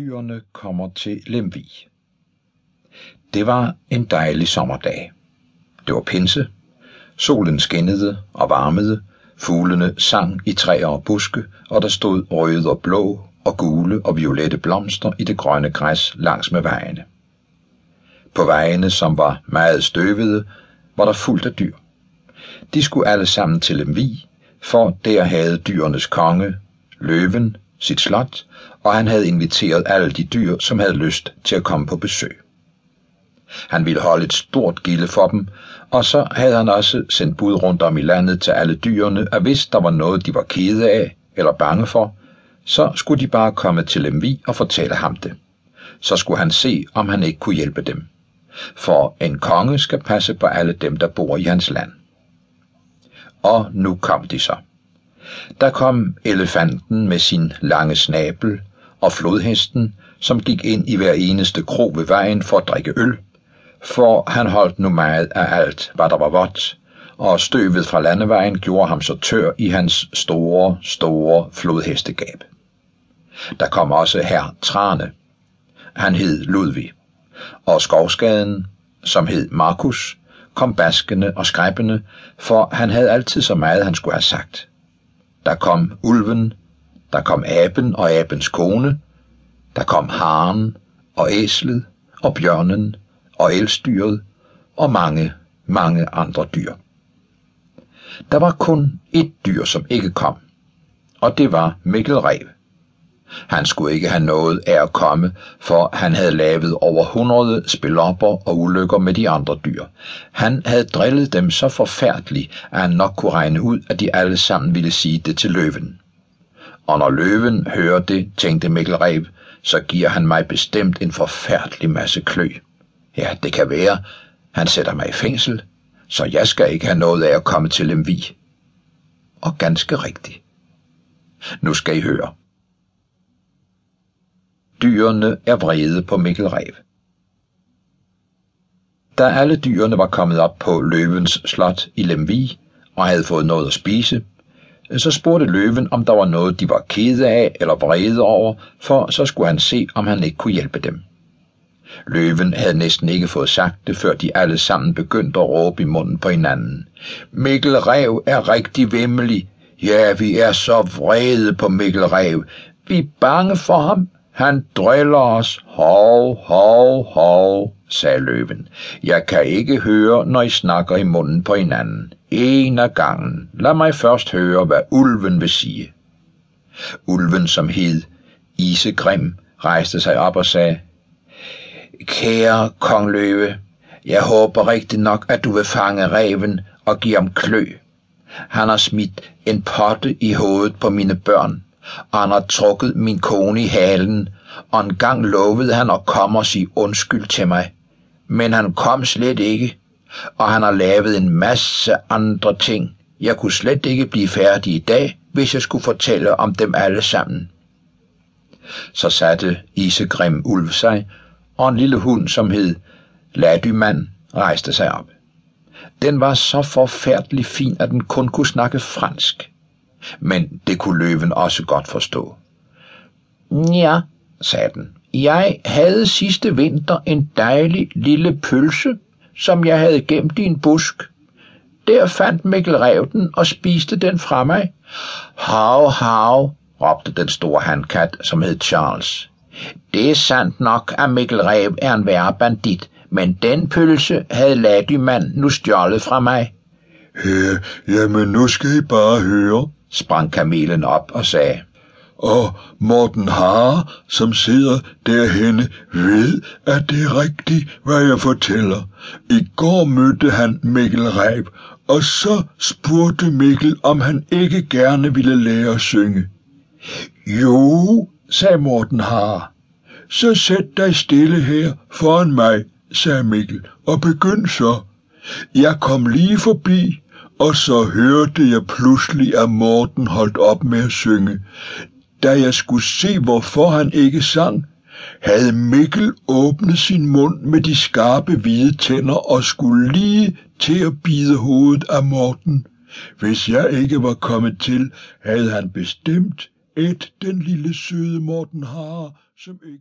Dyrene kommer til Lemvig. Det var en dejlig sommerdag. Det var pinse. Solen skinnede og varmede. Fuglene sang i træer og buske, og der stod røde og blå og gule og violette blomster i det grønne græs langs med vejene. På vejene, som var meget støvede, var der fuldt af dyr. De skulle alle sammen til Lemvig, for der havde dyrenes konge, løven, sit slot, og han havde inviteret alle de dyr, som havde lyst til at komme på besøg. Han ville holde et stort gilde for dem, og så havde han også sendt bud rundt om i landet til alle dyrene, at hvis der var noget, de var kede af eller bange for, så skulle de bare komme til Lemvi og fortælle ham det. Så skulle han se, om han ikke kunne hjælpe dem. For en konge skal passe på alle dem, der bor i hans land. Og nu kom de så. Der kom elefanten med sin lange snabel, og flodhesten, som gik ind i hver eneste krog ved vejen for at drikke øl, for han holdt nu meget af alt, hvad der var vådt, og støvet fra landevejen gjorde ham så tør i hans store, store flodhestegab. Der kom også herr Trane. Han hed Ludvig. Og skovskaden, som hed Markus, kom baskende og skræppende, for han havde altid så meget, han skulle have sagt. Der kom ulven, der kom aben og abens kone, der kom haren og æslet og bjørnen og elstyret og mange, mange andre dyr. Der var kun et dyr, som ikke kom, og det var Mikkel Rev. Han skulle ikke have noget af at komme, for han havde lavet over 100 spilopper og ulykker med de andre dyr. Han havde drillet dem så forfærdeligt, at han nok kunne regne ud, at de alle sammen ville sige det til løven. Og når løven hører det, tænkte Mikkel Reb, så giver han mig bestemt en forfærdelig masse klø. Ja, det kan være, han sætter mig i fængsel, så jeg skal ikke have noget af at komme til Lemvi. Og ganske rigtigt. Nu skal I høre. Dyrene er vrede på Mikkel Rev. Da alle dyrene var kommet op på løvens slot i Lemvi og havde fået noget at spise, så spurgte løven, om der var noget, de var kede af eller vrede over, for så skulle han se, om han ikke kunne hjælpe dem. Løven havde næsten ikke fået sagt det, før de alle sammen begyndte at råbe i munden på hinanden. Mikkel Rev er rigtig vimmelig. Ja, vi er så vrede på Mikkel Rev. Vi er bange for ham. Han driller os. Hov, hov, hov, sagde løven. Jeg kan ikke høre, når I snakker i munden på hinanden. En af gangen. Lad mig først høre, hvad ulven vil sige. Ulven, som hed Isegrim, rejste sig op og sagde, Kære kong Løve, jeg håber rigtig nok, at du vil fange reven og give ham klø. Han har smidt en potte i hovedet på mine børn, og han har trukket min kone i halen, og en gang lovede han at komme og sige undskyld til mig. Men han kom slet ikke, og han har lavet en masse andre ting. Jeg kunne slet ikke blive færdig i dag, hvis jeg skulle fortælle om dem alle sammen. Så satte Isegrim Ulv sig og en lille hund, som hed Ladymand, rejste sig op. Den var så forfærdelig fin, at den kun kunne snakke fransk. Men det kunne løven også godt forstå. Ja, sagde den. Jeg havde sidste vinter en dejlig lille pølse, som jeg havde gemt i en busk. Der fandt Mikkel Rev den og spiste den fra mig. Hav, hav, råbte den store handkat, som hed Charles. Det er sandt nok, at Mikkel Rev er en værre bandit, men den pølse havde Ladymand nu stjålet fra mig. Ja, jamen nu skal I bare høre, sprang kamelen op og sagde. Og Morten Hare, som sidder derhenne, ved, at det er rigtigt, hvad jeg fortæller. I går mødte han Mikkel Rev, og så spurgte Mikkel, om han ikke gerne ville lære at synge. Jo, sagde Morten Hare. Så sæt dig stille her foran mig, sagde Mikkel, og begynd så. Jeg kom lige forbi, og så hørte jeg pludselig, at Morten holdt op med at synge. Da jeg skulle se, hvorfor han ikke sang, havde Mikkel åbnet sin mund med de skarpe hvide tænder og skulle lige til at bide hovedet af Morten. Hvis jeg ikke var kommet til, havde han bestemt et den lille søde Morten har, som ikke